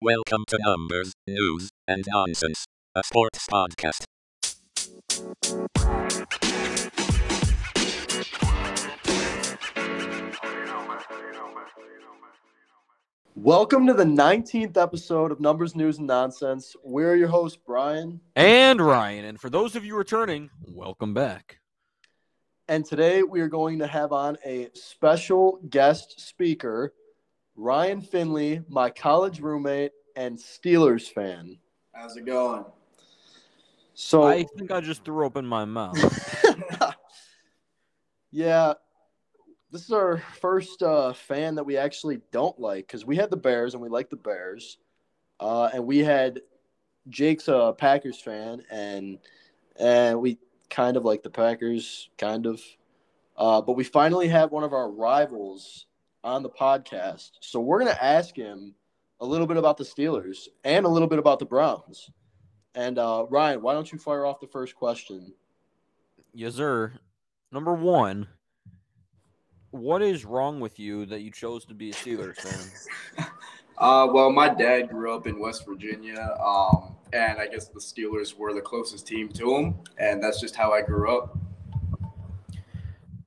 Welcome to Numbers, News, and Nonsense, a sports podcast. Welcome to the 19th episode of Numbers, News, and Nonsense. We're your host, Brian. and Ryan. And for those of you returning, welcome back. And today we are going to have on a special guest speaker, Ryan Finley, my college roommate and Steelers fan. How's it going? So, I think I just threw open my mouth. yeah, this is our first uh, fan that we actually don't like because we had the Bears and we like the Bears. Uh, and we had Jake's a Packers fan and and we kind of like the Packers, kind of. Uh, but we finally have one of our rivals on the podcast. So we're going to ask him a little bit about the Steelers and a little bit about the Browns. And uh, Ryan, why don't you fire off the first question? yes, sir. Number one, what is wrong with you that you chose to be a Steelers fan? Uh, well, my dad grew up in West Virginia, um, and I guess the Steelers were the closest team to him, and that's just how I grew up.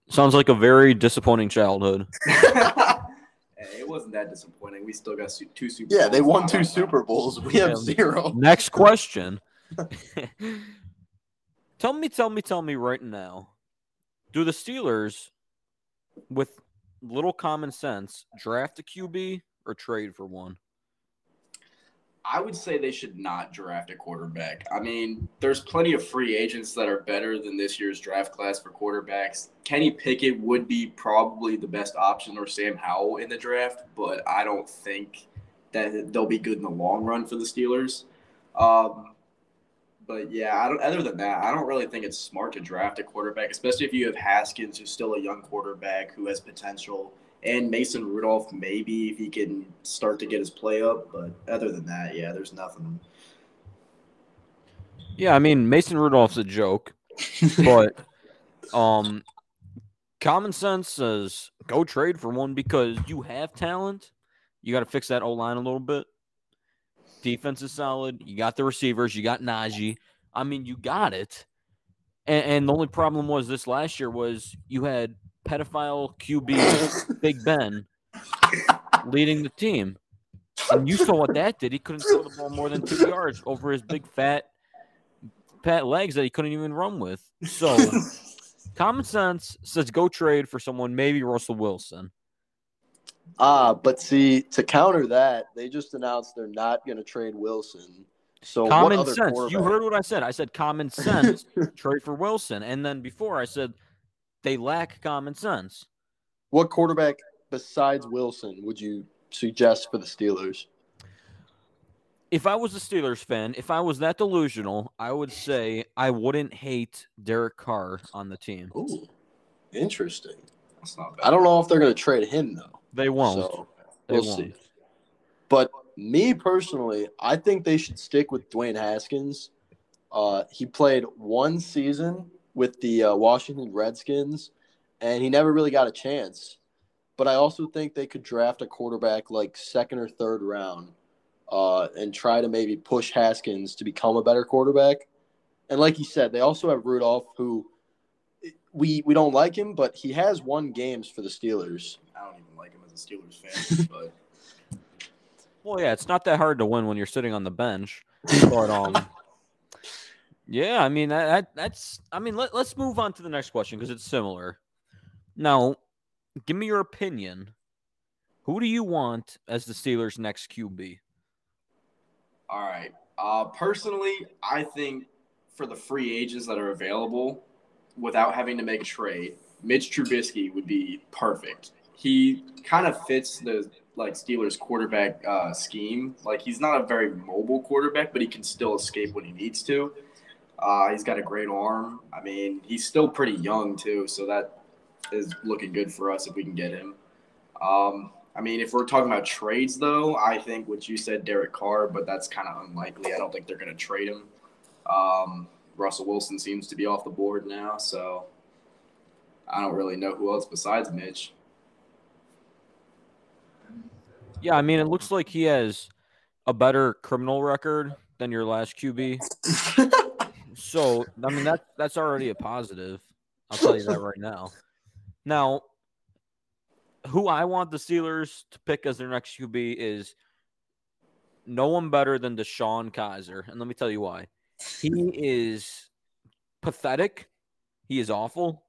Sounds like a very disappointing childhood. Hey, it wasn't that disappointing. We still got two Super. Yeah, they won two Super Bowls. We have zero. Next question. tell me, tell me, tell me right now. Do the Steelers, with little common sense, draft a QB or trade for one? I would say they should not draft a quarterback. I mean, there's plenty of free agents that are better than this year's draft class for quarterbacks. Kenny Pickett would be probably the best option, or Sam Howell in the draft, but I don't think that they'll be good in the long run for the Steelers. Um, but yeah, other than that, I don't really think it's smart to draft a quarterback, especially if you have Haskins, who's still a young quarterback who has potential and Mason Rudolph maybe if he can start to get his play up. But other than that, yeah, there's nothing. Yeah, I mean Mason Rudolph's a joke, but um, common sense says go trade for one because you have talent. You got to fix that O line a little bit. Defense is solid. You got the receivers. You got Najee. I mean, you got it. And, and the only problem was this last year was you had pedophile QB Big Ben leading the team. And you saw what that did. He couldn't throw the ball more than two yards over his big fat fat legs that he couldn't even run with. So common sense says go trade for someone, maybe Russell Wilson. Ah, but see, to counter that, they just announced they're not going to trade Wilson. So common sense. You heard what I said. I said common sense, trade for Wilson. And then before I said they lack common sense. What quarterback besides Wilson would you suggest for the Steelers? If I was a Steelers fan, if I was that delusional, I would say I wouldn't hate Derek Carr on the team. Ooh, interesting. That's not bad. I don't know if they're going to trade him though. They won't. So They we'll won't. see. But me personally, I think they should stick with Dwayne Haskins. Uh, he played one season with the uh, Washington Redskins, and he never really got a chance. But I also think they could draft a quarterback like second or third round, uh, and try to maybe push Haskins to become a better quarterback. And like you said, they also have Rudolph, who we we don't like him, but he has won games for the Steelers. I don't even like him as a Steelers fan, but Well, yeah, it's not that hard to win when you're sitting on the bench. But um, yeah, I mean that, that that's I mean let, let's move on to the next question because it's similar. Now, give me your opinion. Who do you want as the Steelers' next QB? all right. Uh, personally, I think for the free agents that are available, without having to make a trade, Mitch Trubisky would be perfect. He kind of fits the like Steelers quarterback uh, scheme. Like he's not a very mobile quarterback, but he can still escape when he needs to. Uh, he's got a great arm. I mean, he's still pretty young too, so that is looking good for us if we can get him. Um, I mean, if we're talking about trades, though, I think what you said, Derek Carr, but that's kind of unlikely. I don't think they're going to trade him. Um, Russell Wilson seems to be off the board now, so I don't really know who else besides Mitch. Yeah, I mean, it looks like he has a better criminal record than your last QB. So I mean that that's already a positive. I'll tell you that right now. Now, who I want the Steelers to pick as their next QB is no one better than DeShone Kizer, and let me tell you why. He is pathetic. He is awful,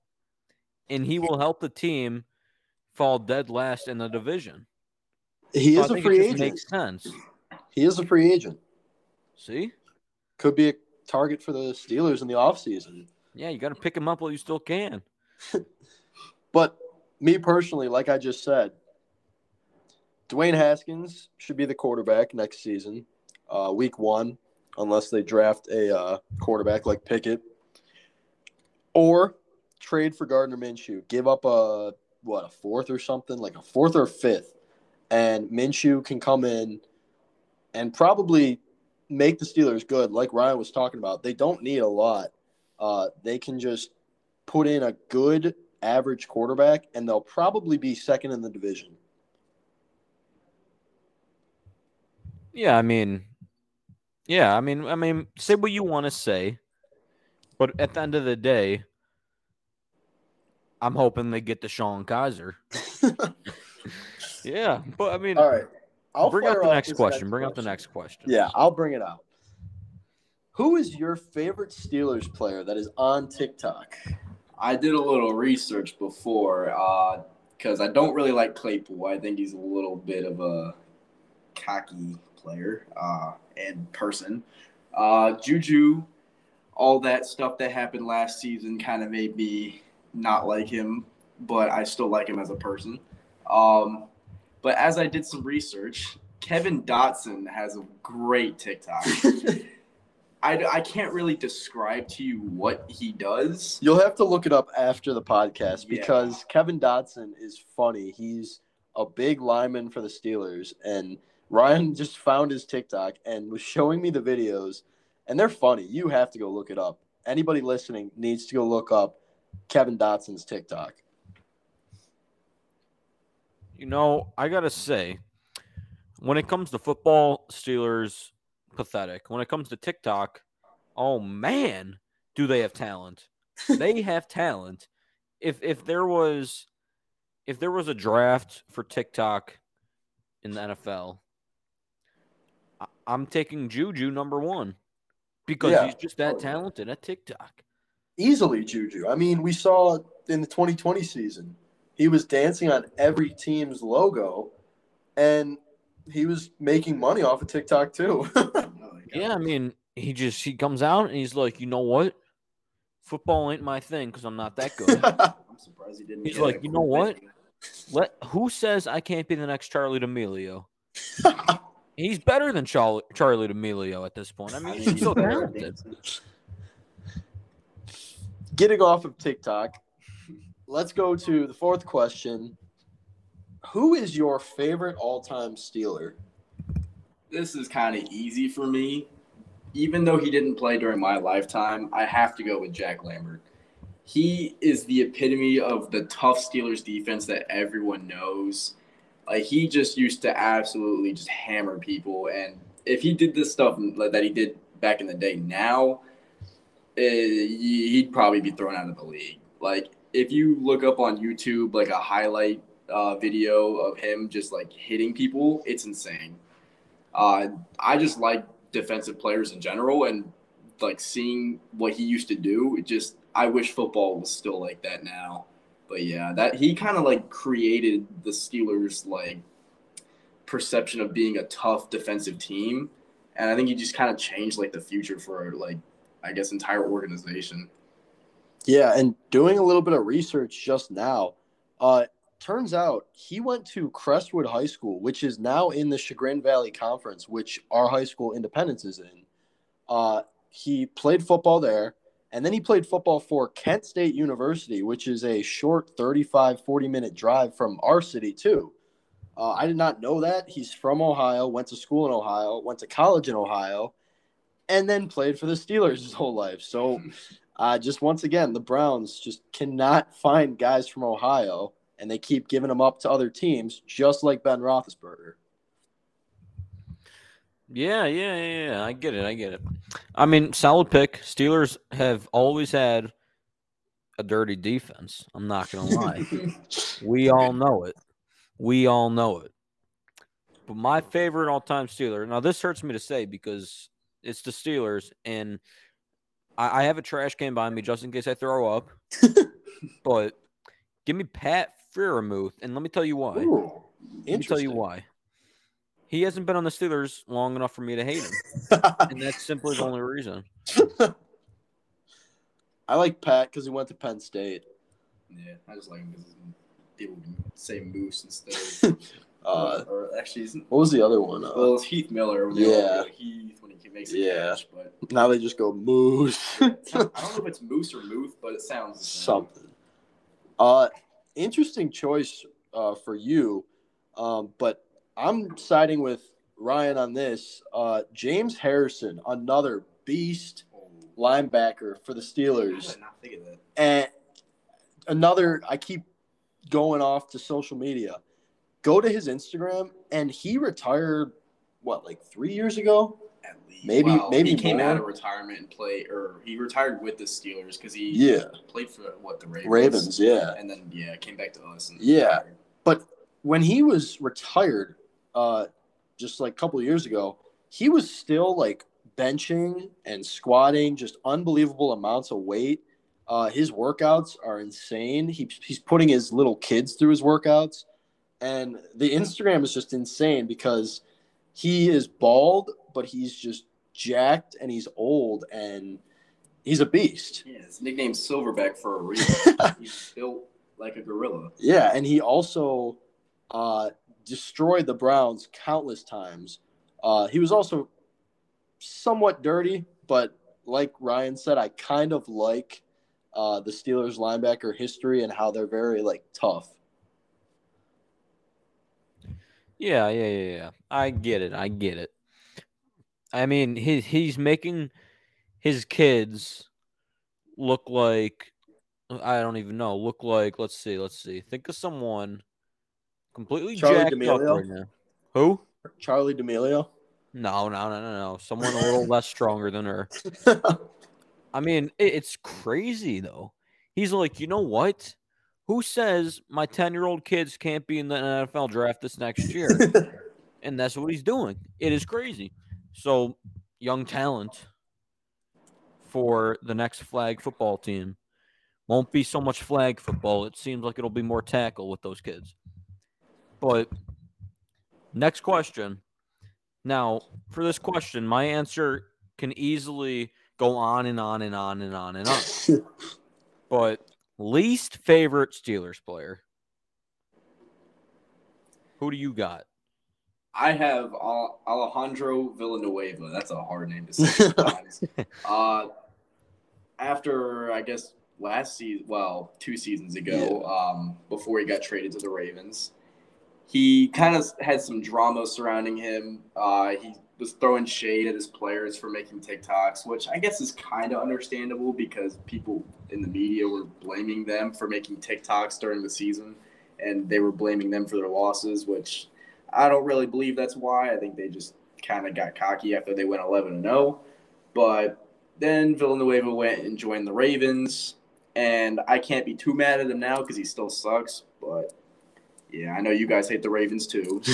and he will help the team fall dead last in the division. he So is a free agent. Makes sense. He is a free agent. See? Could be a target for the Steelers in the offseason. Yeah, you got to pick him up while you still can. But me personally, like I just said, Dwayne Haskins should be the quarterback next season, uh, week one, unless they draft a uh, quarterback like Pickett, or trade for Gardner Minshew. Give up a what a fourth or something, like a fourth or fifth, and Minshew can come in and probably make the Steelers good. Like Ryan was talking about, they don't need a lot. Uh, they can just put in a good average quarterback, and they'll probably be second in the division. Yeah, I mean, yeah, I mean, I mean, say what you want to say, but at the end of the day, I'm hoping they get DeShone Kizer. Yeah, but I mean, All right. I'll bring up fire the off next this question. Bring out the next question. Yeah, I'll bring it out. Who is your favorite Steelers player that is on TikTok? I did a little research before because I don't really like Claypool. I think he's a little bit of a cocky player uh, and person. Uh, Juju, all that stuff that happened last season kind of made me not like him, but I still like him as a person. Um, but as I did some research, Kevin Dotson has a great TikTok. I, I can't really describe to you what he does. You'll have to look it up after the podcast Yeah. because Kevin Dotson is funny. He's a big lineman for the Steelers, and Ryan just found his TikTok and was showing me the videos, and they're funny. You have to go look it up. Anybody listening needs to go look up Kevin Dotson's TikTok. You know, I gotta say, when it comes to football, Steelers pathetic. When it comes to TikTok, oh man, do they have talent? they have talent. If if there was if there was a draft for TikTok in the NFL, I, I'm taking Juju number one because Yeah. he's just that talented at TikTok. Easily, Juju. I mean, we saw in the 2020 season, he was dancing on every team's logo, and he was making money off of TikTok too. Yeah, I mean, he just he comes out and he's like, you know what? Football ain't my thing because I'm not that good. I'm surprised he didn't. He's get like, "You know what? Let who says I can't be the next Charli D'Amelio? He's better than Charli, Charli D'Amelio at this point. I mean, he's so talented. Getting off of TikTok, let's go to the fourth question. Who is your favorite all-time Steeler? This is kind of easy for me. Even though he didn't play during my lifetime, I have to go with Jack Lambert. He is the epitome of the tough Steelers defense that everyone knows. Like he just used to absolutely just hammer people, and if he did this stuff that he did back in the day now, eh, he'd probably be thrown out of the league. Like if you look up on YouTube like a highlight uh, video of him just like hitting people, it's insane. Uh, I just like defensive players in general, and like seeing what he used to do. It just I wish football was still like that now. But yeah, that he kind of like created the Steelers like perception of being a tough defensive team, and I think he just kind of changed like the future for like I guess entire organization. Yeah, and doing a little bit of research just now, uh, turns out he went to Crestwood High School, which is now in the Chagrin Valley Conference, which our high school Independence is in. Uh, he played football there, and then he played football for Kent State University, which is a short 35, 40 minute drive from our city, too. Uh, I did not know that. He's from Ohio, went to school in Ohio, went to college in Ohio, and then played for the Steelers his whole life. So, uh, just once again, the Browns just cannot find guys from Ohio, and they keep giving them up to other teams, just like Ben Roethlisberger. Yeah, yeah, yeah, yeah. I get it. I get it. I mean, solid pick. Steelers have always had a dirty defense. I'm not gonna lie. we all know it. We all know it. But my favorite all-time Steeler. Now, this hurts me to say because it's the Steelers, and I, I have a trash can behind me just in case I throw up. but give me Pat Freiermuth, and let me tell you why. Ooh, Let me tell you why. He hasn't been on the Steelers long enough for me to hate him, and that's simply the only reason. I like Pat because he went to Penn State. Yeah, I just like him because people can say Moose instead. Uh, or actually, what was the other one? Uh, well, it's Heath Miller. when they Yeah. Heath when he makes a Yeah. catch, but now they just go Moose. I don't know if it's Moose or Muth, but it sounds. Something. Uh, interesting choice uh, for you, um, but I'm siding with Ryan on this. Uh, James Harrison, another beast Oh, linebacker for the Steelers. did I not think of that? And another, I keep going off to social media. Go to his Instagram, and he retired, what, like three years ago? At least. Maybe- Well, maybe he came more. out of retirement and played, or he retired with the Steelers because he Yeah. played for what the Ravens. Ravens, yeah. and then yeah, came back to us. And Yeah. But when he was retired, uh, just like a couple of years ago, he was still like benching and squatting just unbelievable amounts of weight. Uh, his workouts are insane. He, he's putting his little kids through his workouts. And the Instagram is just insane because he is bald, but he's just jacked and he's old and he's a beast. Yeah, his nickname's Silverback for a reason. He's built like a gorilla. Yeah, and he also uh, destroyed the Browns countless times. Uh, he was also somewhat dirty, but like Ryan said, I kind of like uh, the Steelers linebacker history and how they're very like tough. Yeah, yeah, yeah, yeah. I get it. I get it. I mean, he he's making his kids look like I don't even know. Look like let's see, let's see. Think of someone completely Charli jacked D'Amelio? up right now. Who? Charli D'Amelio. No, no, no, no, no. Someone a little less stronger than her. I mean, it, it's crazy though. He's like, you know what? Who says my ten-year-old kids can't be in the NFL draft this next year? and that's what he's doing. It is crazy. So, young talent for the next flag football team won't be so much flag football. It seems like it'll be more tackle with those kids. But next question. Now, for this question, my answer can easily go on and on and on and on and on. But least favorite Steelers player. Who do you got? I have Alejandro Villanueva. That's a hard name to say. uh, after I guess last season, well, two seasons ago, um, before he got traded to the Ravens, he kind of had some drama surrounding him. Uh, he was throwing shade at his players for making TikToks, which I guess is kind of understandable because people in the media were blaming them for making TikToks during the season, and they were blaming them for their losses, which I don't really believe that's why. I think they just kind of got cocky after they went 11 0. But then Villanueva went and joined the Ravens, and I can't be too mad at him now because he still sucks. But yeah, I know you guys hate the Ravens too.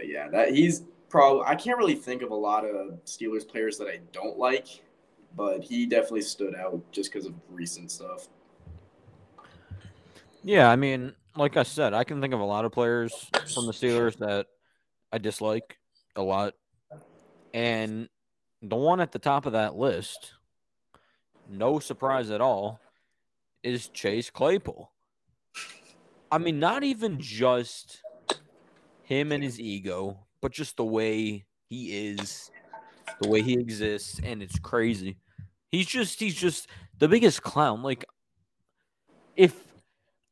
But yeah, that he's probably I can't really think of a lot of Steelers players that I don't like, but he definitely stood out just because of recent stuff. Yeah, I mean, like I said, I can think of a lot of players from the Steelers that I dislike a lot. And the one at the top of that list, no surprise at all, is Chase Claypool. I mean, not even just him and his ego, but just the way he is, the way he exists, and it's crazy. He's just he's just the biggest clown. Like if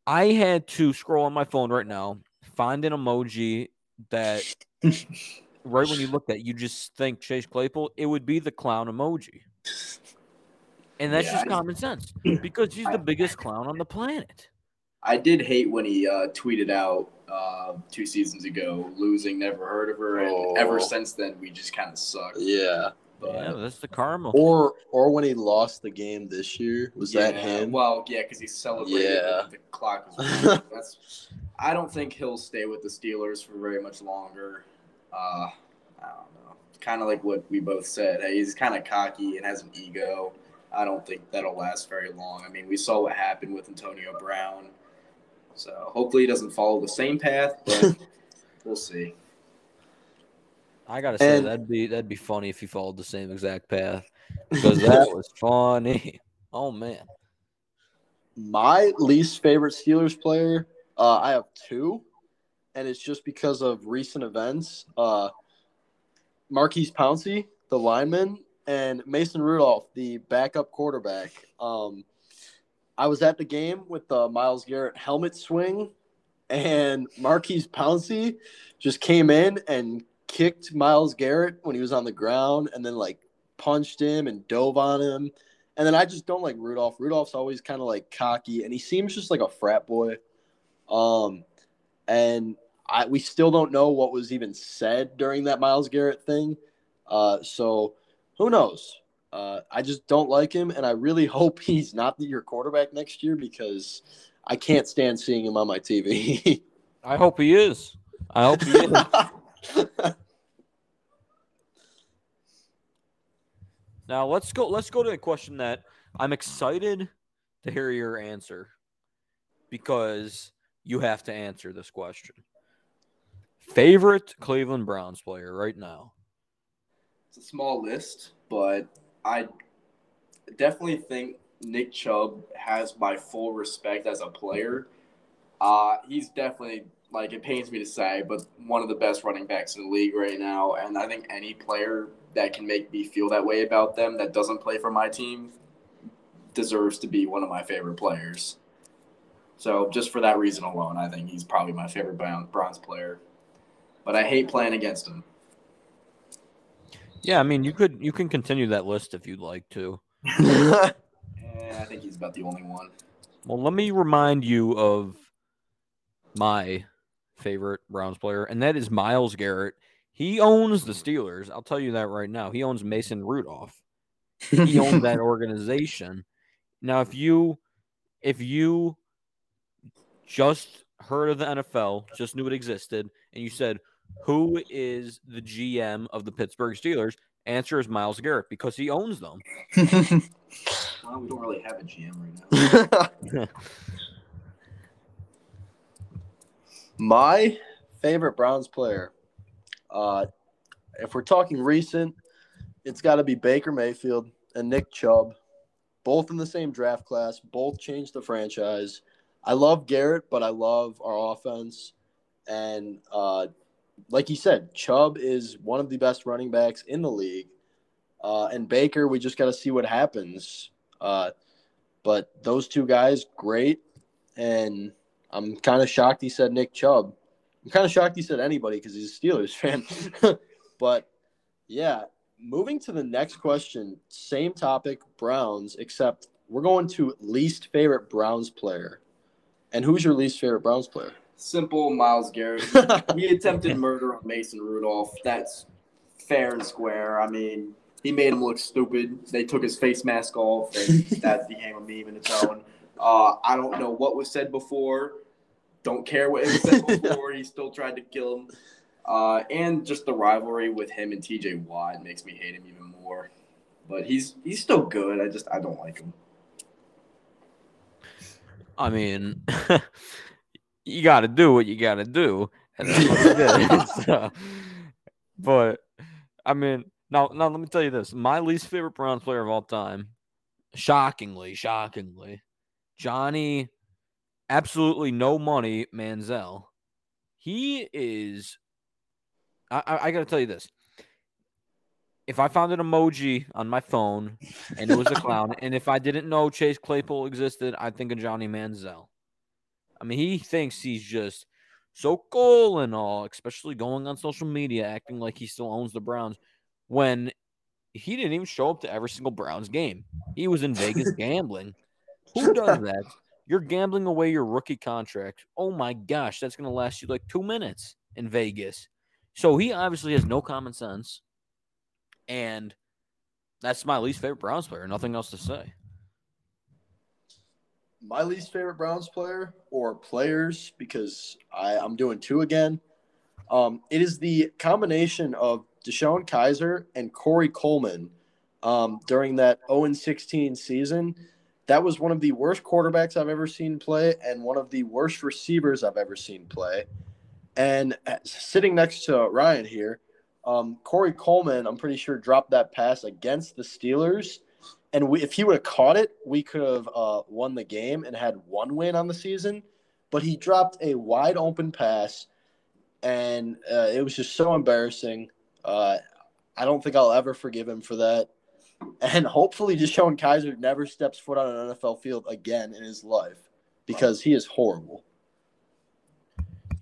I had to scroll on my phone right now, find an emoji that right when you look at it, you just think Chase Claypool, it would be the clown emoji. And that's Yeah, just common sense because he's the biggest clown on the planet. I did hate when he uh, tweeted out uh, two seasons ago, losing, never heard of her, and Oh. ever since then we just kind of suck. Yeah. But, Yeah, that's the karma. Or or when he lost the game this year, was that him? Well, yeah, because he celebrated. Yeah. that The clock was. That's. I don't think he'll stay with the Steelers for very much longer. Uh, I don't know. Kind of like what we both said. He's kind of cocky and has an ego. I don't think that'll last very long. I mean, we saw what happened with Antonio Brown. So hopefully he doesn't follow the same path, but we'll see. I gotta say And- that'd be that'd be funny if he followed the same exact path because that was funny. Oh man, My least favorite Steelers player, uh, I have two, and it's just because of recent events. Uh, Maurkice Pouncey, the lineman, and Mason Rudolph, the backup quarterback. Um, I was at the game with the Myles Garrett helmet swing, and Maurkice Pouncey just came in and kicked Myles Garrett when he was on the ground, and then like punched him and dove on him. And then I just don't like Rudolph. Rudolph's always kind of like cocky, and he seems just like a frat boy. Um, and I we still don't know what was even said during that Myles Garrett thing. Uh, so who knows? Uh, I just don't like him, and I really hope he's not your quarterback next year because I can't stand seeing him on my TV. I hope he is. I hope he is. Now let's go. Let's go to a question that I'm excited to hear your answer because you have to answer this question. Favorite Cleveland Browns player right now? It's a small list, but I definitely think Nick Chubb has my full respect as a player. Uh, he's definitely like it pains me to say, but one of the best running backs in the league right now. And I think any player that can make me feel that way about them that doesn't play for my team deserves to be one of my favorite players. So just for that reason alone, I think he's probably my favorite Browns player. But I hate playing against him. Yeah, I mean you could you can continue that list if you'd like to. Eh, I think he's about the only one. Well, let me remind you of my favorite Browns player, and that is Myles Garrett. He owns the Steelers. I'll tell you that right now. He owns Mason Rudolph. He owns that organization. Now, if you if you just heard of the NFL, just knew it existed, and you said, "Who is the GM of the Pittsburgh Steelers?" Answer is Myles Garrett because he owns them. Well, we don't really have a GM right now. My favorite Browns player, uh, if we're talking recent, it's got to be Baker Mayfield and Nick Chubb, both in the same draft class, both changed the franchise. I love Garrett, but I love our offense. And uh, like you said, Chubb is one of the best running backs in the league. Uh, and Baker, we just got to see what happens. Uh, but those two guys, great. And I'm kind of shocked he said Nick Chubb. I'm kind of shocked he said anybody because he's a Steelers fan. but yeah, moving to the next question, same topic, Browns, except we're going to least favorite Browns player. And who's your least favorite Browns player? Simple Myles Garrett. we attempted murder on Mason Rudolph. That's fair and square. I mean, he made him look stupid. They took his face mask off, and that became a meme in its own. Uh, I don't know what was said before. Don't care what was said before. he still tried to kill him. Uh, and just the rivalry with him and TJ Watt makes me hate him even more. But he's he's still good. I just I don't like him. I mean, you got to do what you got to do, and that's what. So, but I mean, now, now let me tell you this: my least favorite Browns player of all time, shockingly, shockingly, Johnny, absolutely no money, Manziel. He is. I, I, I got to tell you this. If I found an emoji on my phone and it was a clown, and if I didn't know Chase Claypool existed, I'd think of Johnny Manziel. I mean, he thinks he's just so cool and all, especially going on social media, acting like he still owns the Browns when he didn't even show up to every single Browns game. He was in Vegas gambling. Who does that? You're gambling away your rookie contract. Oh my gosh, that's going to last you like two minutes in Vegas. So he obviously has no common sense. And that's my least favorite Browns player. Nothing else to say. My least favorite Browns player or players, because I, I'm doing two again. Um, it is the combination of DeShone Kizer and Corey Coleman um, during that 0 16 season. That was one of the worst quarterbacks I've ever seen play and one of the worst receivers I've ever seen play. And uh, sitting next to Ryan here, um, Corey Coleman, I'm pretty sure, dropped that pass against the Steelers. And we, if he would have caught it, we could have uh, won the game and had one win on the season. But he dropped a wide open pass, and uh, it was just so embarrassing. Uh, I don't think I'll ever forgive him for that. And hopefully, DeShone Kizer never steps foot on an NFL field again in his life because he is horrible.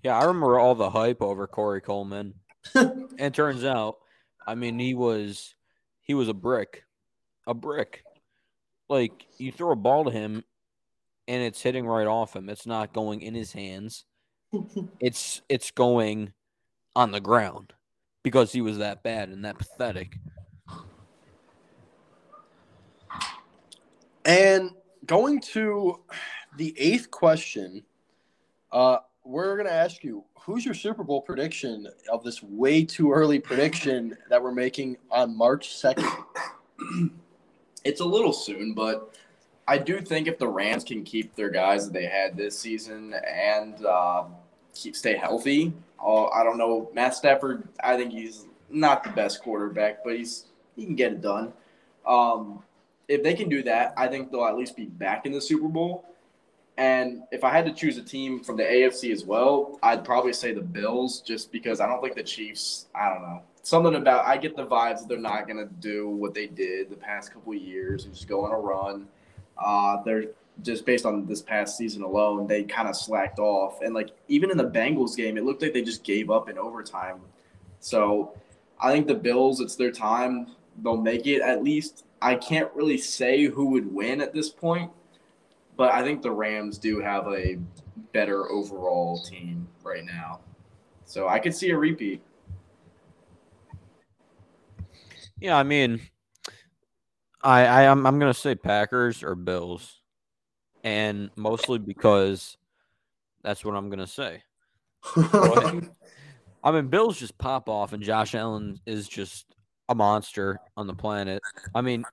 Yeah, I remember all the hype over Corey Coleman. and turns out, I mean, he was he was a brick, a brick. Like you throw a ball to him, and it's hitting right off him. It's not going in his hands. it's it's going on the ground because he was that bad and that pathetic. And going to the eighth question, uh, we're going to ask you who's your Super Bowl prediction of this way too early prediction that we're making on March 2nd? it's a little soon, but I do think if the Rams can keep their guys that they had this season and uh, keep stay healthy, uh, I don't know. Matt Stafford, I think he's not the best quarterback, but he's he can get it done. Um, if they can do that, I think they'll at least be back in the Super Bowl. And if I had to choose a team from the AFC as well, I'd probably say the Bills, just because I don't think the Chiefs. I don't know something about. I get the vibes that they're not going to do what they did the past couple years and just go on a run. Uh, they're just based on this past season alone, they kind of slacked off. And like even in the Bengals game, it looked like they just gave up in overtime. So I think the Bills, it's their time. They'll make it at least. I can't really say who would win at this point but I think the Rams do have a better overall team right now. So I could see a repeat. Yeah, I mean, I, I am I'm, I'm gonna say Packers or Bills, and mostly because that's what I'm gonna say. I mean, Bills just pop off, and Josh Allen is just a monster on the planet. I mean,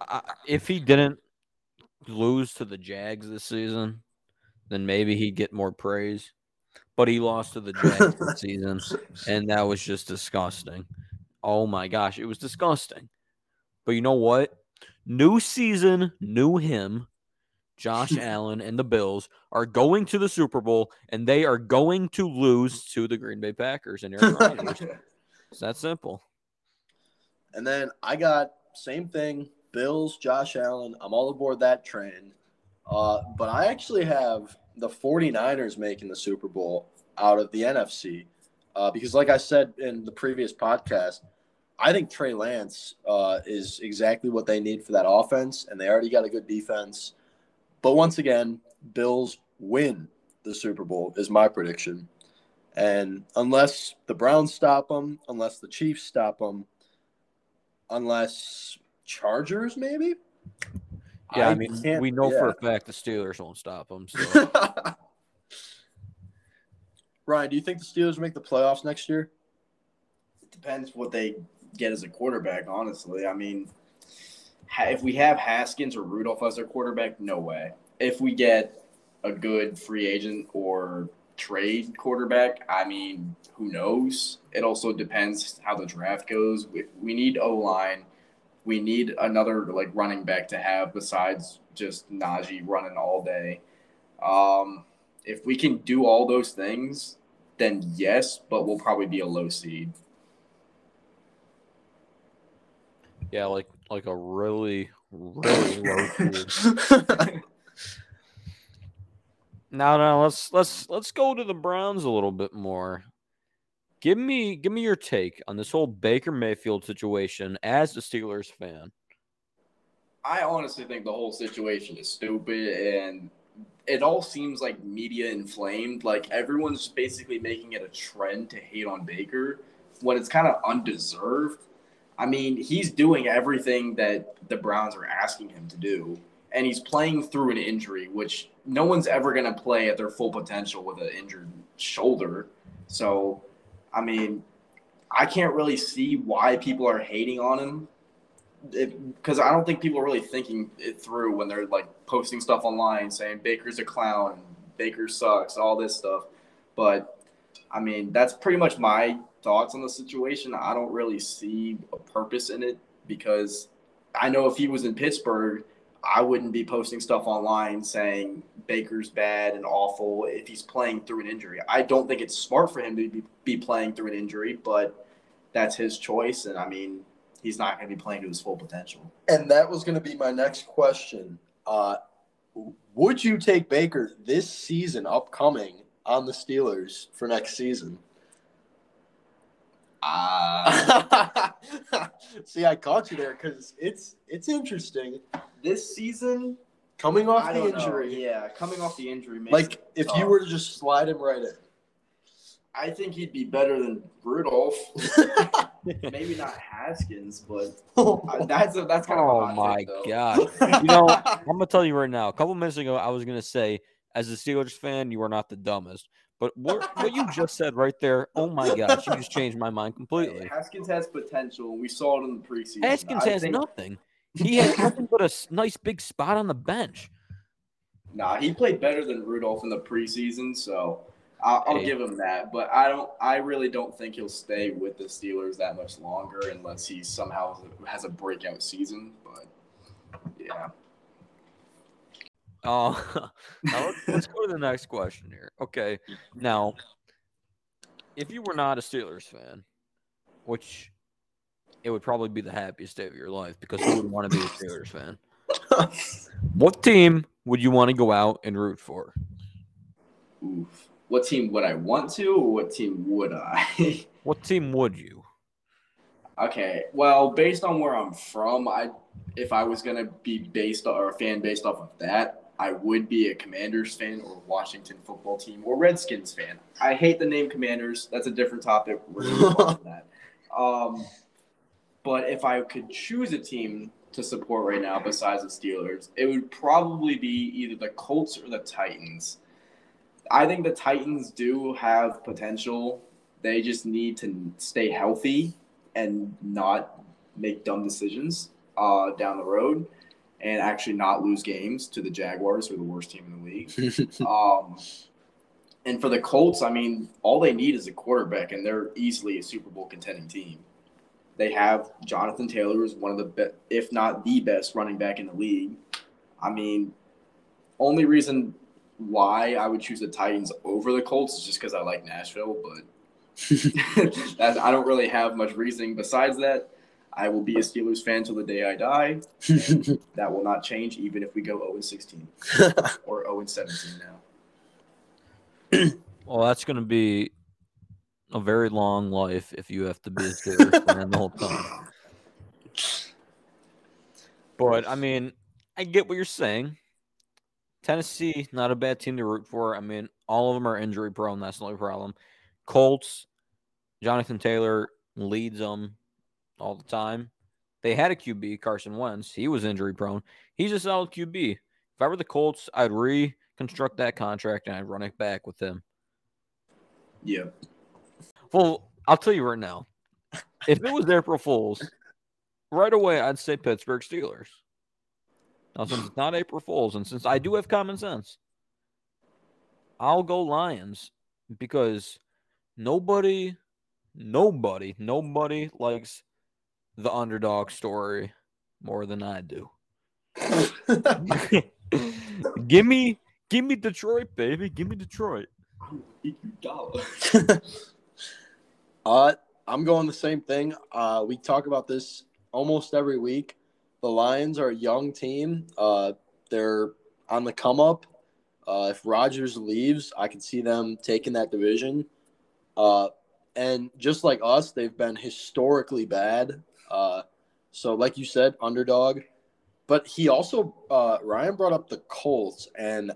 I, if he didn't lose to the Jags this season, then maybe he'd get more praise. But he lost to the Jags this season, and that was just disgusting. Oh my gosh, it was disgusting. But you know what? New season, new him. Josh Allen and the Bills are going to the Super Bowl, and they are going to lose to the Green Bay Packers and Aaron Rodgers. it's that simple. And then I got same thing. Bills, Josh Allen. I'm all aboard that train. Uh, but I actually have the 49ers making the Super Bowl out of the NFC. Uh, because, like I said in the previous podcast, I think Trey Lance uh, is exactly what they need for that offense, and they already got a good defense. But once again, Bills win the Super Bowl, is my prediction. And unless the Browns stop them, unless the Chiefs stop them, unless Chargers, maybe. Yeah, I, I mean, we know yeah. for a fact the Steelers won't stop them. So. Ryan, do you think the Steelers make the playoffs next year? It depends what they get as a quarterback. Honestly, I mean, if we have Haskins or Rudolph as their quarterback, no way. If we get a good free agent or trade quarterback, I mean, who knows? It also depends how the draft goes. We need O line we need another like running back to have besides just Najee running all day. Um, if we can do all those things, then yes, but we'll probably be a low seed. Yeah, like like a really really low seed. now, now let's let's let's go to the Browns a little bit more. Give me give me your take on this whole Baker Mayfield situation as a Steelers fan. I honestly think the whole situation is stupid and it all seems like media inflamed. Like everyone's basically making it a trend to hate on Baker when it's kind of undeserved. I mean, he's doing everything that the Browns are asking him to do, and he's playing through an injury, which no one's ever going to play at their full potential with an injured shoulder. So, I mean, I can't really see why people are hating on him because I don't think people are really thinking it through when they're like posting stuff online saying Baker's a clown, Baker sucks, all this stuff. But I mean, that's pretty much my thoughts on the situation. I don't really see a purpose in it because I know if he was in Pittsburgh, I wouldn't be posting stuff online saying Baker's bad and awful if he's playing through an injury. I don't think it's smart for him to be, be playing through an injury, but that's his choice. And I mean, he's not going to be playing to his full potential. And that was going to be my next question. Uh, would you take Baker this season upcoming on the Steelers for next season? Uh, See, I caught you there because it's it's interesting. this season, Coming off I the don't know. injury, Yeah, coming off the injury. Makes like it if tough. you were to just slide him right in. I think he'd be better than Rudolph. Maybe not Haskins, but uh, that's a, that's kind of Oh my take, though. god! You know, I'm gonna tell you right now. A couple minutes ago, I was gonna say, as a Steelers fan, you are not the dumbest. But what what you just said right there, oh my gosh, you just changed my mind completely. Haskins has potential. We saw it in the preseason. Haskins I has think- nothing. He has nothing but a s- nice big spot on the bench. Nah, he played better than Rudolph in the preseason, so I'll, I'll Hey. give him that. But I don't. I really don't think he'll stay with the Steelers that much longer unless he somehow has a breakout season. But yeah, Uh, let's, let's go to the next question here. Okay, now, if you were not a Steelers fan, which it would probably be the happiest day of your life because who would want to be a Steelers fan? What team would you want to go out and root for? oof. What team would I want to, or what team would I? What team would you? Okay. Well, based on where I'm from, I if I was gonna be based or a fan based off of that, I would be a Commanders fan or Washington football team or Redskins fan. I hate the name Commanders. That's a different topic. We're that. Um, but if I could choose a team to support right now besides the Steelers, it would probably be either the Colts or the Titans. I think the Titans do have potential. They just need to stay healthy and not make dumb decisions uh, down the road and actually not lose games to the Jaguars, who are the worst team in the league. um, and for the Colts, I mean, all they need is a quarterback, and they're easily a Super Bowl contending team. They have Jonathan Taylor, who's one of the best, if not the best, running back in the league. I mean, only reason why I would choose the Titans over the Colts is just because I like Nashville, but I don't really have much reasoning besides that. I will be a Steelers fan till the day I die. that will not change, even if we go 0 16 or 0 17 now. Well, that's going to be a very long life if you have to be a Steelers fan the whole time. But I mean, I get what you're saying. Tennessee, not a bad team to root for. I mean, all of them are injury prone. That's the only problem. Colts, Jonathan Taylor leads them all the time. They had a QB, Carson Wentz. He was injury prone. He's a solid QB. If I were the Colts, I'd reconstruct that contract and I'd run it back with him. Yeah. Well, I'll tell you right now. If it was April Fools, right away I'd say Pittsburgh Steelers. Now, since it's not April Fools, and since I do have common sense, I'll go Lions because nobody, nobody, nobody likes the underdog story more than I do. give me, give me Detroit, baby. Give me Detroit. Uh, I'm going the same thing. Uh, we talk about this almost every week. The Lions are a young team. Uh, they're on the come up. Uh, if Rodgers leaves, I can see them taking that division. Uh, and just like us, they've been historically bad. Uh, so, like you said, underdog. But he also, uh, Ryan brought up the Colts, and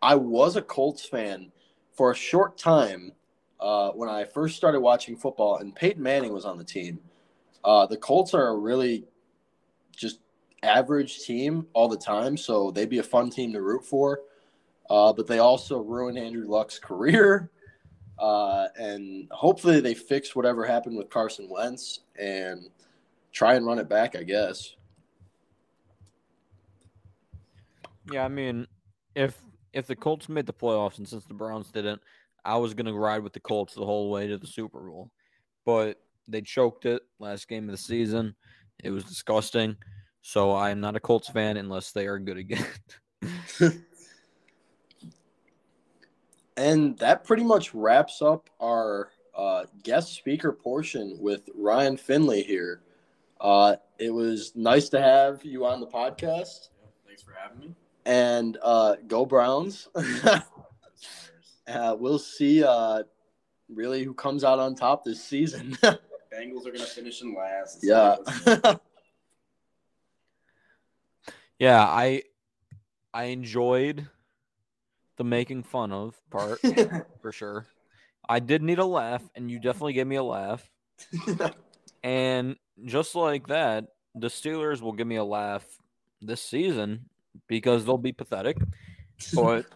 I was a Colts fan for a short time uh, when I first started watching football, and Peyton Manning was on the team. Uh, the Colts are a really just average team all the time, so they'd be a fun team to root for. Uh, but they also ruined Andrew Luck's career. Uh, and hopefully they fix whatever happened with Carson Wentz and try and run it back, I guess. Yeah, I mean, if if the Colts made the playoffs and since the Browns didn't, I was gonna ride with the Colts the whole way to the Super Bowl. But they choked it last game of the season. It was disgusting. So I am not a Colts fan unless they are good again. And that pretty much wraps up our uh, guest speaker portion with Ryan Finley here. Uh, it was nice to have you on the podcast. Thanks for having me. And uh, go Browns. uh, we'll see uh, really who comes out on top this season. Bengals are gonna finish in last. Yeah. yeah, I I enjoyed the making fun of part for sure. I did need a laugh, and you definitely gave me a laugh. And just like that, the Steelers will give me a laugh this season because they'll be pathetic. But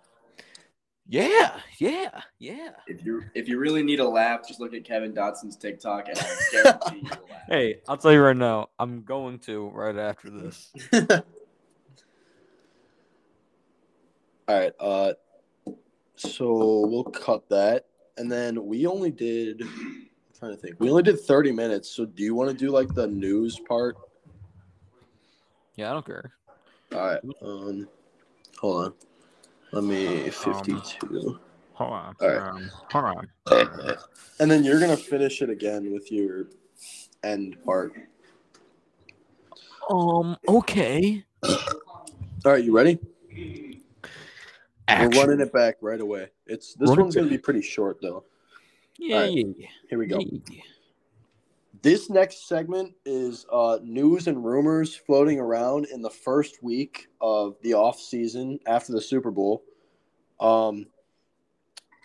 yeah, yeah, yeah. if you if you really need a laugh, just look at Kevin Dotson's TikTok, and I guarantee you will laugh. Hey, I'll tell you right now, I'm going to right after this. All right. Uh, so we'll cut that, and then we only did. Trying to think. We only did 30 minutes. So do you want to do like the news part? Yeah, I don't care. All right. Um, hold on. Let me 52. Hold on. All right. um, hold on. And then you're gonna finish it again with your end part. Um, okay. All right, you ready? Action. We're running it back right away. It's this Run one's gonna be pretty short though. Yeah, right. yeah, yeah. Here we go. yeah. This next segment is uh, news and rumors floating around in the first week of the off season after the Super Bowl. Um,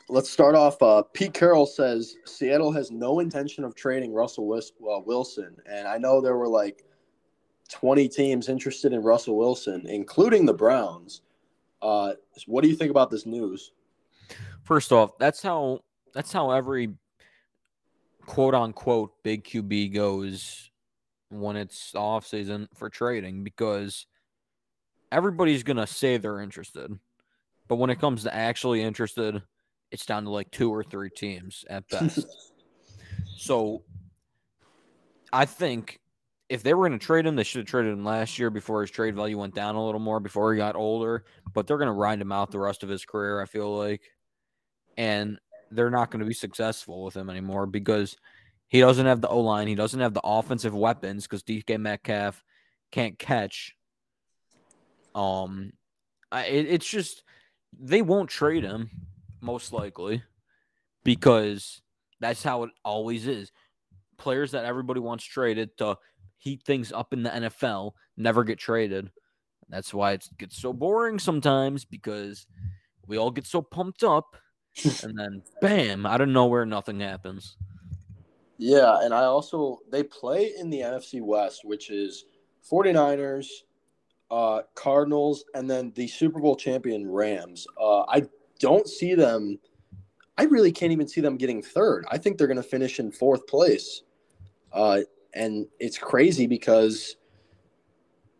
let's start off. Uh, Pete Carroll says Seattle has no intention of trading Russell Wis- uh, Wilson, and I know there were like twenty teams interested in Russell Wilson, including the Browns. Uh, what do you think about this news? First off, that's how that's how every quote unquote big QB goes when it's off season for trading because everybody's gonna say they're interested. But when it comes to actually interested, it's down to like two or three teams at best. so I think if they were going to trade him, they should have traded him last year before his trade value went down a little more, before he got older. But they're going to ride him out the rest of his career, I feel like. And they're not going to be successful with him anymore because he doesn't have the O line. He doesn't have the offensive weapons because DK Metcalf can't catch. Um, I, it, it's just they won't trade him most likely because that's how it always is. Players that everybody wants traded to heat things up in the NFL never get traded. That's why it gets so boring sometimes because we all get so pumped up and then bam, out of nowhere, nothing happens. Yeah, and I also they play in the NFC West, which is 49ers, uh, Cardinals, and then the Super Bowl champion Rams. Uh, I don't see them. I really can't even see them getting third. I think they're going to finish in fourth place. Uh, and it's crazy because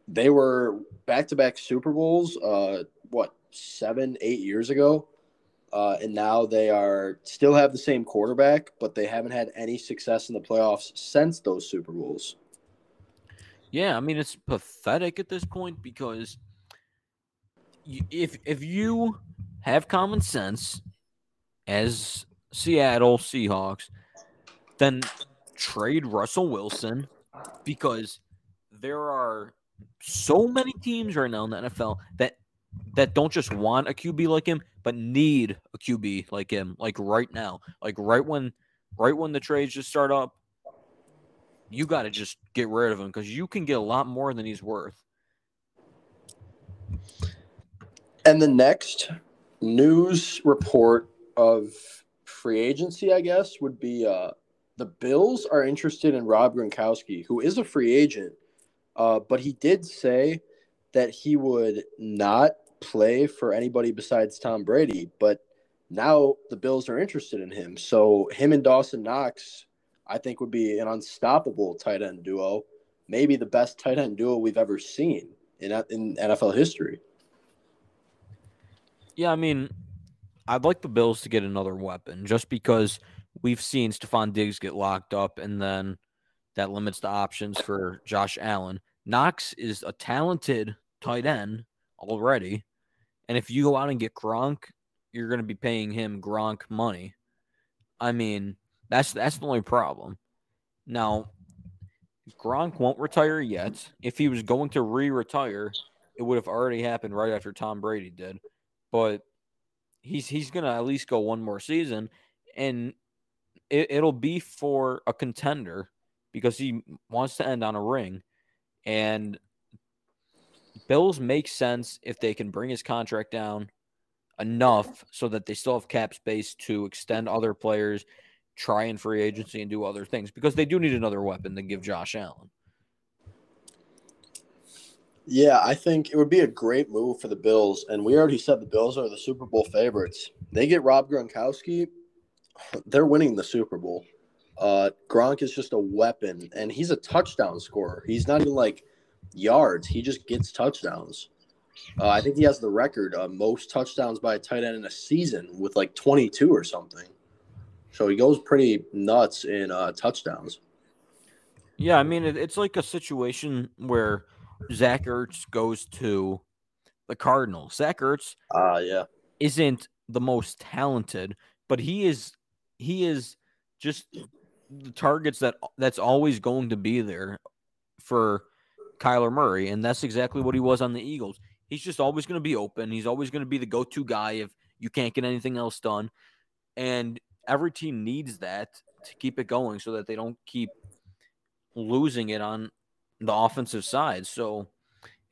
they were back to back Super Bowls, uh, what, seven, eight years ago. Uh, and now they are still have the same quarterback, but they haven't had any success in the playoffs since those Super Bowls. Yeah, I mean it's pathetic at this point because if if you have common sense as Seattle Seahawks, then trade Russell Wilson because there are so many teams right now in the NFL that that don't just want a QB like him, but need a QB like him, like right now, like right when right when the trades just start up. You got to just get rid of him because you can get a lot more than he's worth. And the next news report of free agency, I guess, would be uh, the Bills are interested in Rob Gronkowski, who is a free agent, uh, but he did say that he would not play for anybody besides Tom Brady. But now the Bills are interested in him, so him and Dawson Knox, I think, would be an unstoppable tight end duo, maybe the best tight end duo we've ever seen in in NFL history. Yeah, I mean, I'd like the Bills to get another weapon just because we've seen Stefon Diggs get locked up and then that limits the options for Josh Allen. Knox is a talented tight end already. And if you go out and get Gronk, you're going to be paying him Gronk money. I mean, that's that's the only problem. Now, Gronk won't retire yet. If he was going to re-retire, it would have already happened right after Tom Brady did but he's he's gonna at least go one more season, and it, it'll be for a contender because he wants to end on a ring, and Bills make sense if they can bring his contract down enough so that they still have cap space to extend other players, try in free agency and do other things because they do need another weapon to give Josh Allen. Yeah, I think it would be a great move for the Bills. And we already said the Bills are the Super Bowl favorites. They get Rob Gronkowski, they're winning the Super Bowl. Uh, Gronk is just a weapon, and he's a touchdown scorer. He's not even like yards, he just gets touchdowns. Uh, I think he has the record uh, most touchdowns by a tight end in a season with like 22 or something. So he goes pretty nuts in uh, touchdowns. Yeah, I mean, it, it's like a situation where – Zach Ertz goes to the Cardinals. Zach Ertz, uh, yeah, isn't the most talented, but he is he is just the targets that that's always going to be there for Kyler Murray, and that's exactly what he was on the Eagles. He's just always going to be open. He's always going to be the go-to guy if you can't get anything else done, and every team needs that to keep it going so that they don't keep losing it on the offensive side. So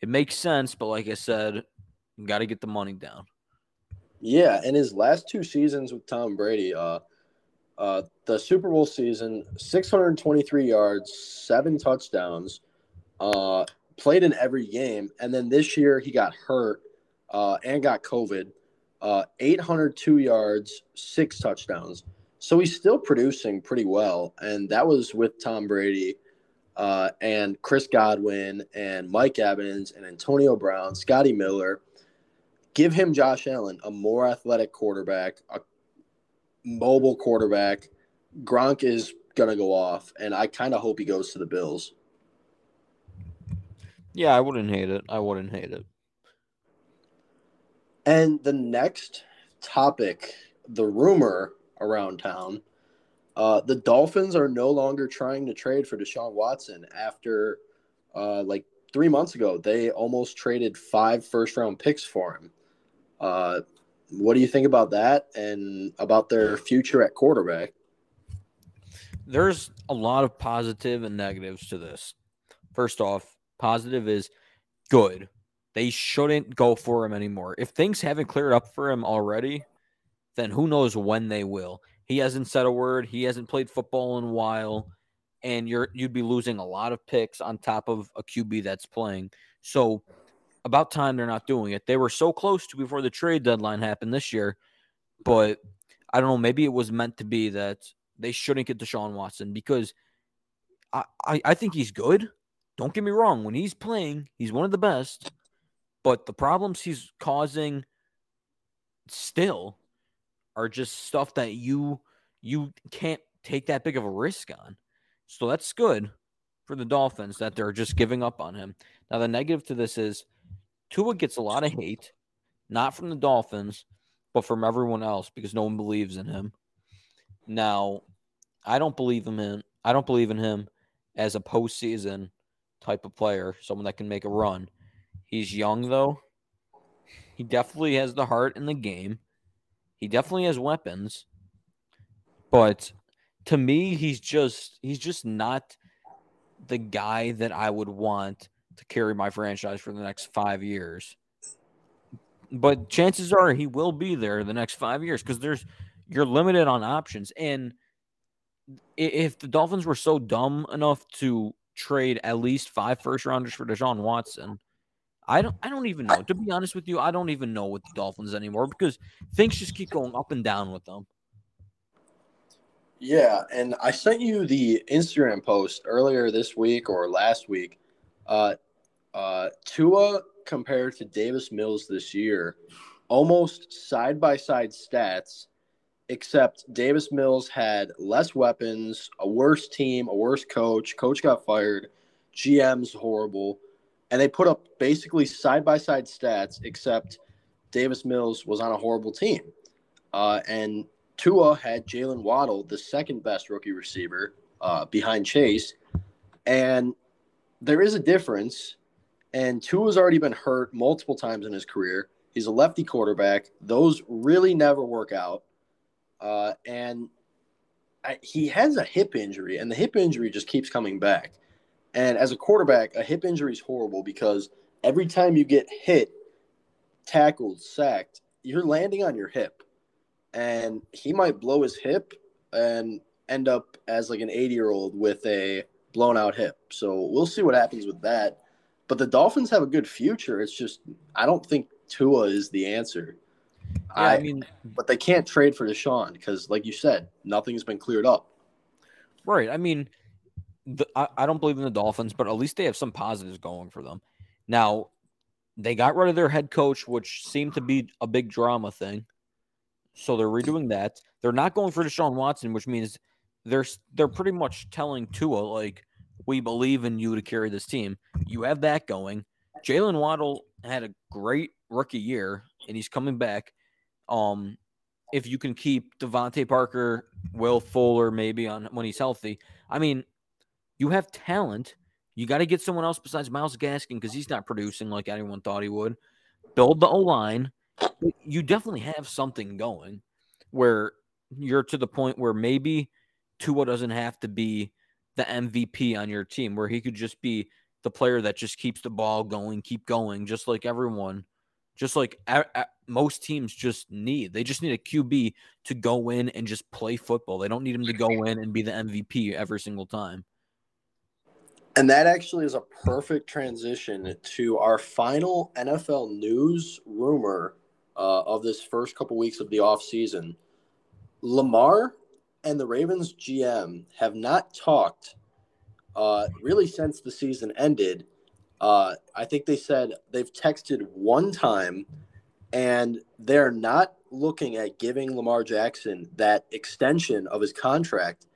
it makes sense, but like I said, you got to get the money down. Yeah, in his last two seasons with Tom Brady, uh, uh, the Super Bowl season, 623 yards, seven touchdowns, uh, played in every game, and then this year he got hurt uh, and got COVID. Uh, 802 yards, six touchdowns. So he's still producing pretty well, and that was with Tom Brady uh, and Chris Godwin and Mike Evans and Antonio Brown, Scotty Miller. Give him Josh Allen, a more athletic quarterback, a mobile quarterback. Gronk is going to go off, and I kind of hope he goes to the Bills. Yeah, I wouldn't hate it. I wouldn't hate it. And the next topic, the rumor around town uh, the Dolphins are no longer trying to trade for Deshaun Watson after uh, like three months ago. They almost traded five first round picks for him. Uh, what do you think about that and about their future at quarterback? There's a lot of positive and negatives to this. First off, positive is good. They shouldn't go for him anymore. If things haven't cleared up for him already, then who knows when they will. He hasn't said a word. He hasn't played football in a while, and you're you'd be losing a lot of picks on top of a QB that's playing. So about time they're not doing it. They were so close to before the trade deadline happened this year, but I don't know. Maybe it was meant to be that they shouldn't get Deshaun Watson because I, I, I think he's good. Don't get me wrong. When he's playing, he's one of the best. But the problems he's causing still are just stuff that you you can't take that big of a risk on. So that's good for the Dolphins that they're just giving up on him. Now the negative to this is Tua gets a lot of hate, not from the Dolphins, but from everyone else because no one believes in him. Now, I don't believe him in I don't believe in him as a postseason type of player, someone that can make a run. He's young though. He definitely has the heart in the game. He definitely has weapons, but to me, he's just he's just not the guy that I would want to carry my franchise for the next five years. but chances are he will be there the next five years because there's you're limited on options. And if the Dolphins were so dumb enough to trade at least five first rounders for Deshaun Watson, I don't I don't even know. To be honest with you, I don't even know with the Dolphins anymore because things just keep going up and down with them. Yeah, and I sent you the Instagram post earlier this week or last week. Uh, uh, Tua compared to Davis Mills this year, almost side by side stats, except Davis Mills had less weapons, a worse team, a worse coach. Coach got fired, GM's horrible, and they put up basically side by side stats, except Davis Mills was on a horrible team. Uh, and Tua had Jaylen Waddle, the second best rookie receiver uh, behind Chase. And there is a difference. And Tua's already been hurt multiple times in his career. He's a lefty quarterback. Those really never work out. Uh, and I, he has a hip injury, and the hip injury just keeps coming back. And as a quarterback, a hip injury is horrible because every time you get hit, tackled, sacked, you're landing on your hip and he might blow his hip and end up as like an 80 year old with a blown out hip. So we'll see what happens with that. But the Dolphins have a good future. It's just I don't think Tua is the answer. Yeah, I, mean, but they can't trade for Deshaun because, like you said, nothing's been cleared up. right. I mean, the, I, I don't believe in the Dolphins, but at least they have some positives going for them. Now, they got rid of their head coach, which seemed to be a big drama thing. So they're redoing that. They're not going for Deshaun Watson, which means they're they're pretty much telling Tua like, "We believe in you to carry this team." You have that going. Jaylen Waddle had a great rookie year, and he's coming back. Um, if you can keep DeVante Parker, Will Fuller, maybe on when he's healthy, I mean, you have talent. You got to get someone else besides Myles Gaskin because he's not producing like anyone thought he would. Build the O line. You definitely have something going where you're to the point where maybe Tua doesn't have to be the MVP on your team, where he could just be the player that just keeps the ball going, keep going, just like everyone, just like a, a, most teams just need. They just need a QB to go in and just play football. They don't need him to go in and be the MVP every single time. And that actually is a perfect transition to our final NFL news rumor uh, of this first couple weeks of the offseason. Lamar and the Ravens GM have not talked uh, really since the season ended. Uh, I think they said they've texted one time, and they're not looking at giving Lamar Jackson that extension of his contract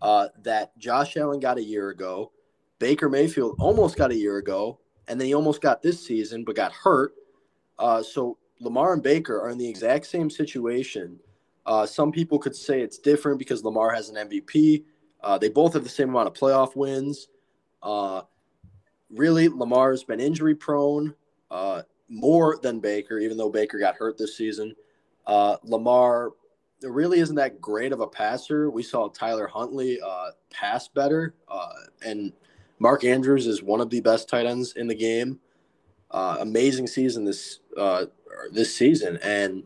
uh, that Josh Allen got a year ago. Baker Mayfield almost got a year ago, and then he almost got this season, but got hurt. Uh, so Lamar and Baker are in the exact same situation. Uh, some people could say it's different because Lamar has an MVP. Uh, they both have the same amount of playoff wins. Uh, really, Lamar's been injury prone uh, more than Baker, even though Baker got hurt this season. Uh, Lamar really isn't that great of a passer. We saw Tyler Huntley uh, pass better, and Mark Andrews is one of the best tight ends in the game. amazing season this this season, and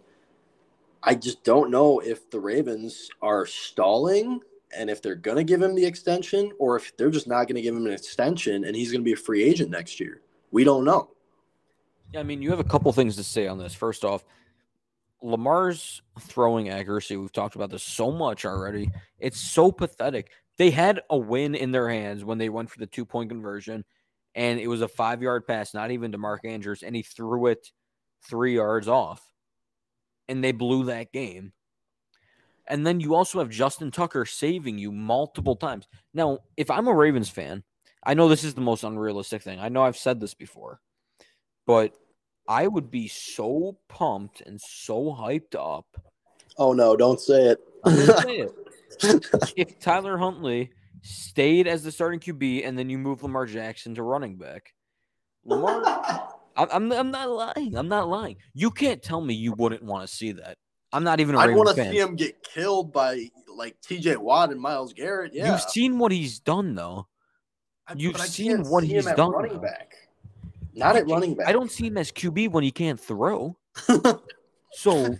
I just don't know if the Ravens are stalling and if they're going to give him the extension or if they're just not going to give him an extension and he's going to be a free agent next year. We don't know. Yeah, I mean, you have a couple things to say on this. First off, Lamar's throwing accuracy, we've talked about this so much already. It's so pathetic. They had a win in their hands when they went for the two point conversion, and it was a five yard pass, not even to Mark Andrews, and he threw it three yards off and they blew that game. And then you also have Justin Tucker saving you multiple times. Now, if I'm a Ravens fan, I know this is the most unrealistic thing. I know I've said this before, but I would be so pumped and so hyped up. Oh no, don't say it. say it. if Tyler Huntley stayed as the starting QB and then you move Lamar Jackson to running back, Lamar I'm, I'm not lying. I'm not lying. You can't tell me you wouldn't want to see that. I'm not even. i want to see him get killed by like T.J. Watt and Myles Garrett. Yeah, you've seen what he's done though. You've seen what see he's done. Running back, not at running back. I don't see him as QB when he can't throw. So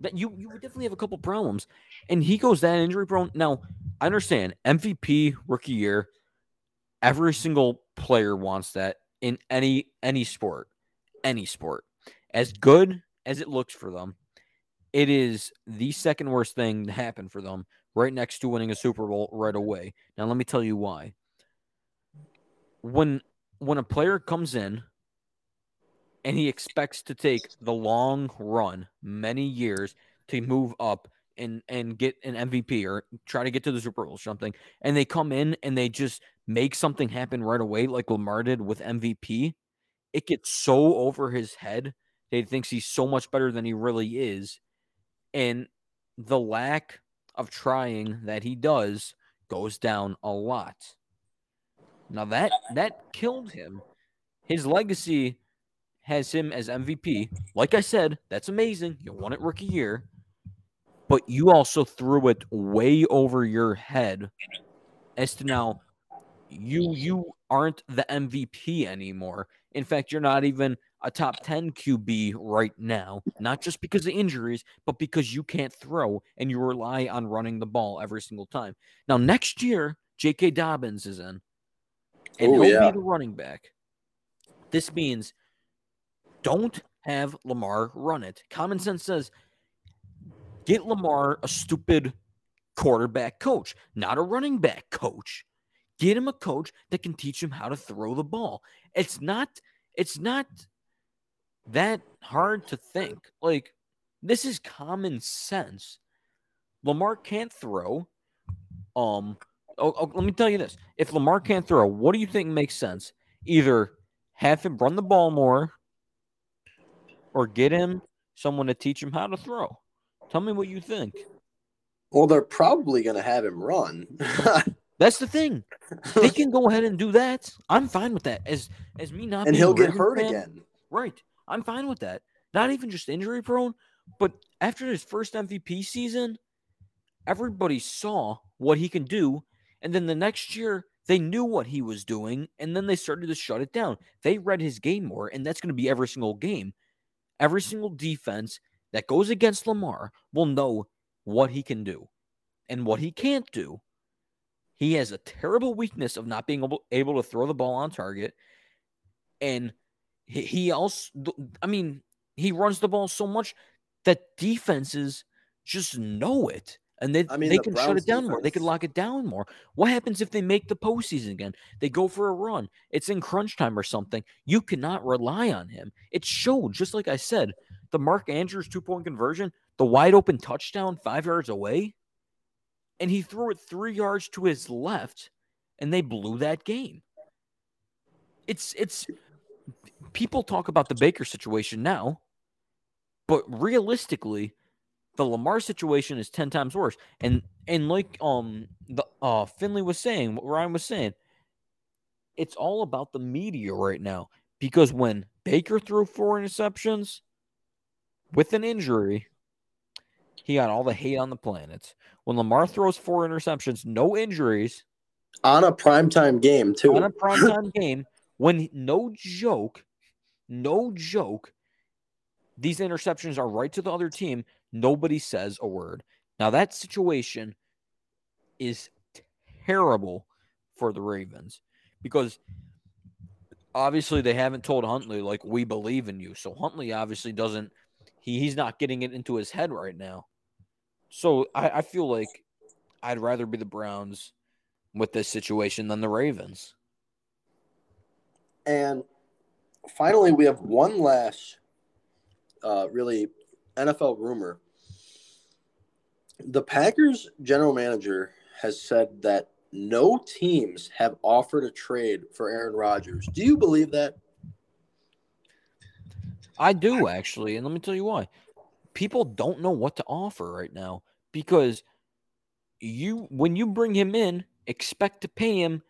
that you you would definitely have a couple problems. And he goes that injury prone. Now, I understand MVP rookie year. Every single player wants that in any any sport. Any sport. As good as it looks for them, it is the second worst thing to happen for them, right next to winning a Super Bowl right away. Now let me tell you why. When when a player comes in and he expects to take the long run, many years to move up and and get an MVP or try to get to the Super Bowl or something, and they come in and they just make something happen right away, like Lamar did with MVP, it gets so over his head that he thinks he's so much better than he really is, and the lack of trying that he does goes down a lot. Now that that killed him. His legacy has him as MVP. Like I said, that's amazing. You won it rookie year, but you also threw it way over your head as to now you you aren't the MVP anymore. In fact, you're not even a top 10 QB right now, not just because of injuries, but because you can't throw and you rely on running the ball every single time. Now, next year, J.K. Dobbins is in, and Oh, he'll yeah. be the running back. This means don't have Lamar run it. Common sense says get Lamar a stupid quarterback coach, not a running back coach. Get him a coach that can teach him how to throw the ball. It's not it's not that hard to think. Like this is common sense. Lamar can't throw. Um oh, oh, let me tell you this. If Lamar can't throw, what do you think makes sense? Either have him run the ball more or get him someone to teach him how to throw. Tell me what you think. Well, they're probably going to have him run. That's the thing. They can go ahead and do that. I'm fine with that. As as me not and he'll get hurt fan, again. Right. I'm fine with that. Not even just injury prone, but after his first MVP season, everybody saw what he can do. And then the next year, they knew what he was doing. And then they started to shut it down. They read his game more. And that's going to be every single game. Every single defense that goes against Lamar will know what he can do and what he can't do. He has a terrible weakness of not being able, able to throw the ball on target. And he, he also, I mean, he runs the ball so much that defenses just know it. And they, I mean, they the can shut it down more. They can lock it down more. What happens if they make the postseason again? They go for a run. It's in crunch time or something. You cannot rely on him. It showed, just like I said, the Mark Andrews two point conversion, the wide open touchdown five yards away, and he threw it three yards to his left, and they blew that game. It's it's people talk about the Baker situation now, but realistically, the Lamar situation is ten times worse. And and like um the uh Finley was saying, what Ryan was saying, it's all about the media right now because when Baker threw four interceptions with an injury, he got all the hate on the planet. When Lamar throws four interceptions, no injuries On a primetime game, too. on a primetime game, when no joke, no joke, these interceptions are right to the other team. Nobody says a word. Now that situation is terrible for the Ravens because obviously they haven't told Huntley like we believe in you. So Huntley obviously doesn't he, he's not getting it into his head right now. So I, I feel like I'd rather be the Browns with this situation than the Ravens. And finally, we have one last, uh, really, NFL rumor. The Packers general manager has said that no teams have offered a trade for Aaron Rodgers. Do you believe that? I do actually, and let me tell you why. People don't know what to offer right now because you when you bring him in, expect to pay him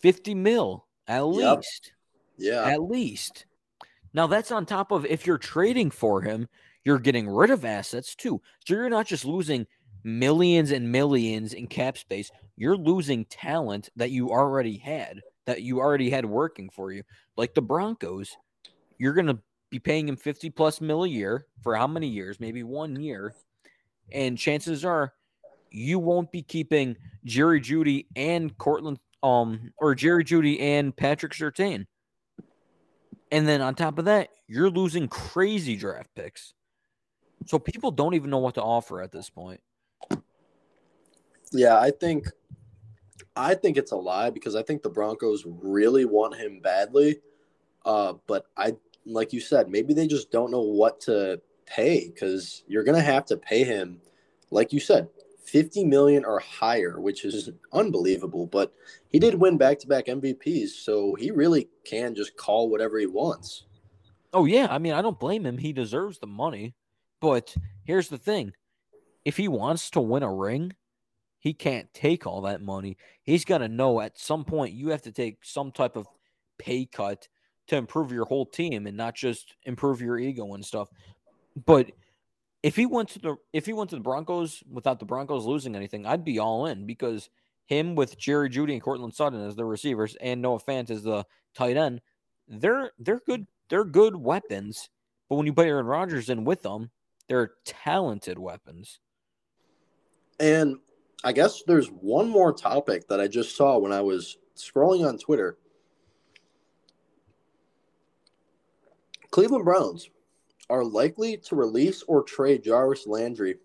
50 mil at Yep. least. Yeah. At least. Now that's on top of if you're trading for him, you're getting rid of assets too. So you're not just losing millions and millions in cap space, you're losing talent that you already had, that you already had working for you. Like the Broncos, you're going to be paying him 50 plus mil a year for how many years? Maybe one year. And chances are you won't be keeping Jerry Jeudy and Courtland um or Jerry Jeudy and Patrick Surtain. And then on top of that, you're losing crazy draft picks. So people don't even know what to offer at this point. Yeah, I think I think it's a lie because I think the Broncos really want him badly. Uh, but I like you said, maybe they just don't know what to pay because you're gonna have to pay him, like you said, 50 million or higher, which is unbelievable. But he did win back to back MVPs, so he really can just call whatever he wants. Oh yeah, I mean I don't blame him. He deserves the money. But here's the thing. If he wants to win a ring, he can't take all that money. He's got to know at some point you have to take some type of pay cut to improve your whole team and not just improve your ego and stuff. But if he went to the if he went to the Broncos without the Broncos losing anything, I'd be all in because him with Jerry Jeudy and Courtland Sutton as the receivers and Noah Fant as the tight end, they're they're good they're good weapons. But when you put Aaron Rodgers in with them, they're talented weapons. And I guess there's one more topic that I just saw when I was scrolling on Twitter. Cleveland Browns are likely to release or trade Jarvis Landry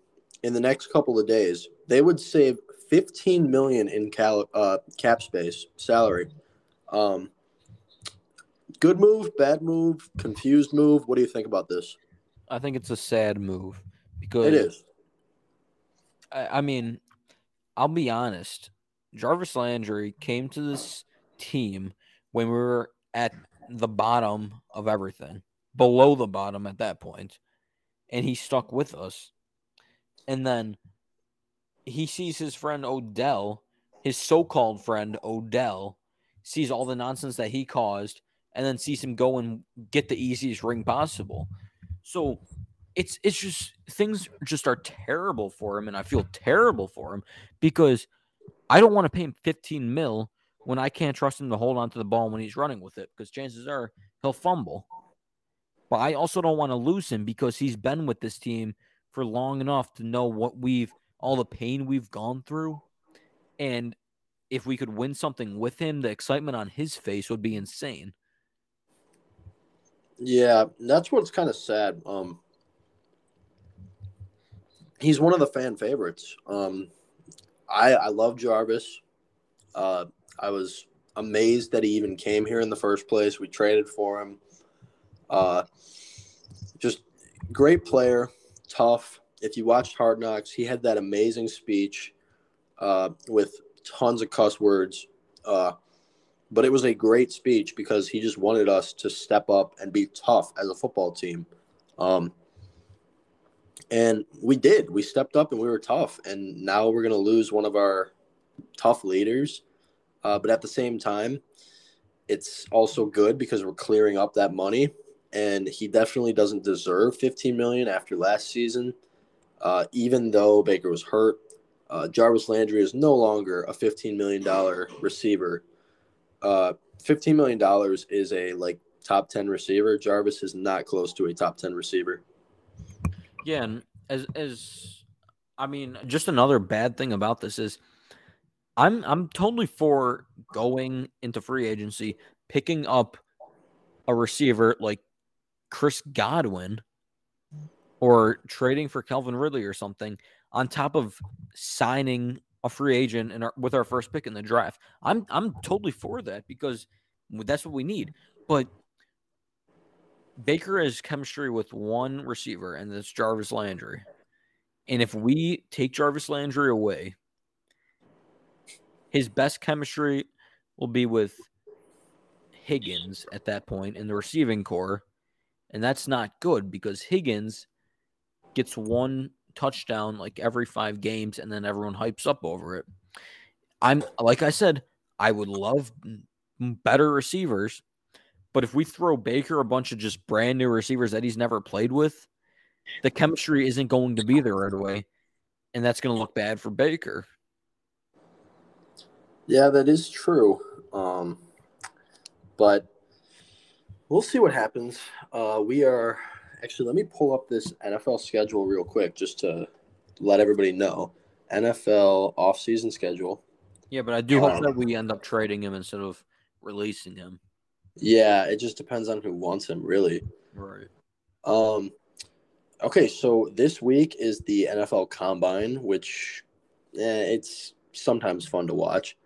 in the next couple of days. They would save 15 million in cal- uh, cap space salary. Um, good move, bad move, confused move. What do you think about this? I think it's a sad move because It is. I, I mean, I'll be honest. Jarvis Landry came to this team when we were at the bottom of everything, below the bottom at that point, and he stuck with us. And then he sees his friend Odell, his so-called friend Odell, sees all the nonsense that he caused, and then sees him go and get the easiest ring possible. So it's it's just things just are terrible for him, and I feel terrible for him because I don't want to pay him 15 mil when I can't trust him to hold on to the ball when he's running with it because chances are he'll fumble. But I also don't want to lose him because he's been with this team for long enough to know what we've all the pain we've gone through. And if we could win something with him, the excitement on his face would be insane. Yeah, that's what's kind of sad. Um, he's one of the fan favorites. Um, I I love Jarvis. Uh, I was amazed that he even came here in the first place. We traded for him. Uh, just great player, tough. If you watched Hard Knocks, he had that amazing speech uh, with tons of cuss words. Uh, but it was a great speech because he just wanted us to step up and be tough as a football team. Um, and we did. We stepped up and we were tough. And now we're going to lose one of our tough leaders. Uh, but at the same time, it's also good because we're clearing up that money. And he definitely doesn't deserve 15 million after last season. Uh, even though Baker was hurt, uh, Jarvis Landry is no longer a 15 million dollar receiver. Uh, 15 million dollars is a like top 10 receiver. Jarvis is not close to a top 10 receiver. Yeah, and as as I mean, just another bad thing about this is I'm I'm totally for going into free agency, picking up a receiver like Chris Godwin or trading for Kelvin Ridley or something on top of signing a free agent and with our first pick in the draft. I'm I'm totally for that because that's what we need. But Baker has chemistry with one receiver, and that's Jarvis Landry. And if we take Jarvis Landry away, his best chemistry will be with Higgins at that point in the receiving corps. And that's not good because Higgins gets one touchdown like every five games and then everyone hypes up over it. I'm like I said, I would love better receivers, but if we throw Baker a bunch of just brand new receivers that he's never played with, the chemistry isn't going to be there right away. And that's going to look bad for Baker. Yeah, that is true. Um, but We'll see what happens. Uh, we are actually. Let me pull up this NFL schedule real quick, just to let everybody know. NFL offseason schedule. Yeah, but I do hope Um, that we end up trading him instead of releasing him. Yeah, it just depends on who wants him, really. Right. Um, okay, so this week is the NFL Combine, which eh, it's sometimes fun to watch.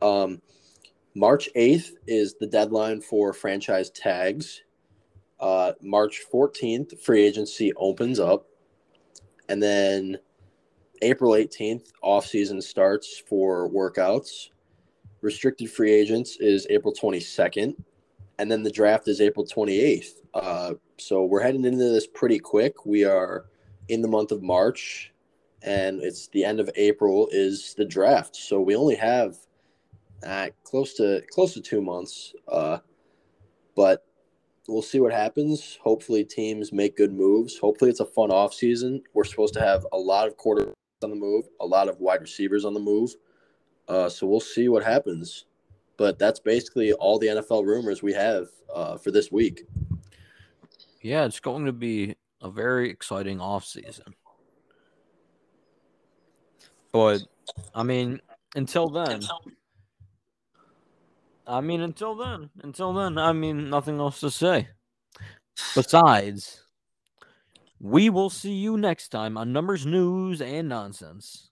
Um, March 8th is the deadline for franchise tags. Uh, March 14th, free agency opens up. And then April 18th, offseason starts for workouts. Restricted free agents is April 22nd. And then the draft is April 28th. Uh, so we're heading into this pretty quick. We are in the month of March, and it's the end of April is the draft. So we only have uh, close to close to two months. Uh, but we'll see what happens. Hopefully, teams make good moves. Hopefully, it's a fun off season. We're supposed to have a lot of quarterbacks on the move, a lot of wide receivers on the move. Uh, so we'll see what happens. But that's basically all the NFL rumors we have uh, for this week. Yeah, it's going to be a very exciting off season. But I mean, until then, I mean, until then, until then, I mean, nothing else to say. Besides, we will see you next time on Numbers News and Nonsense.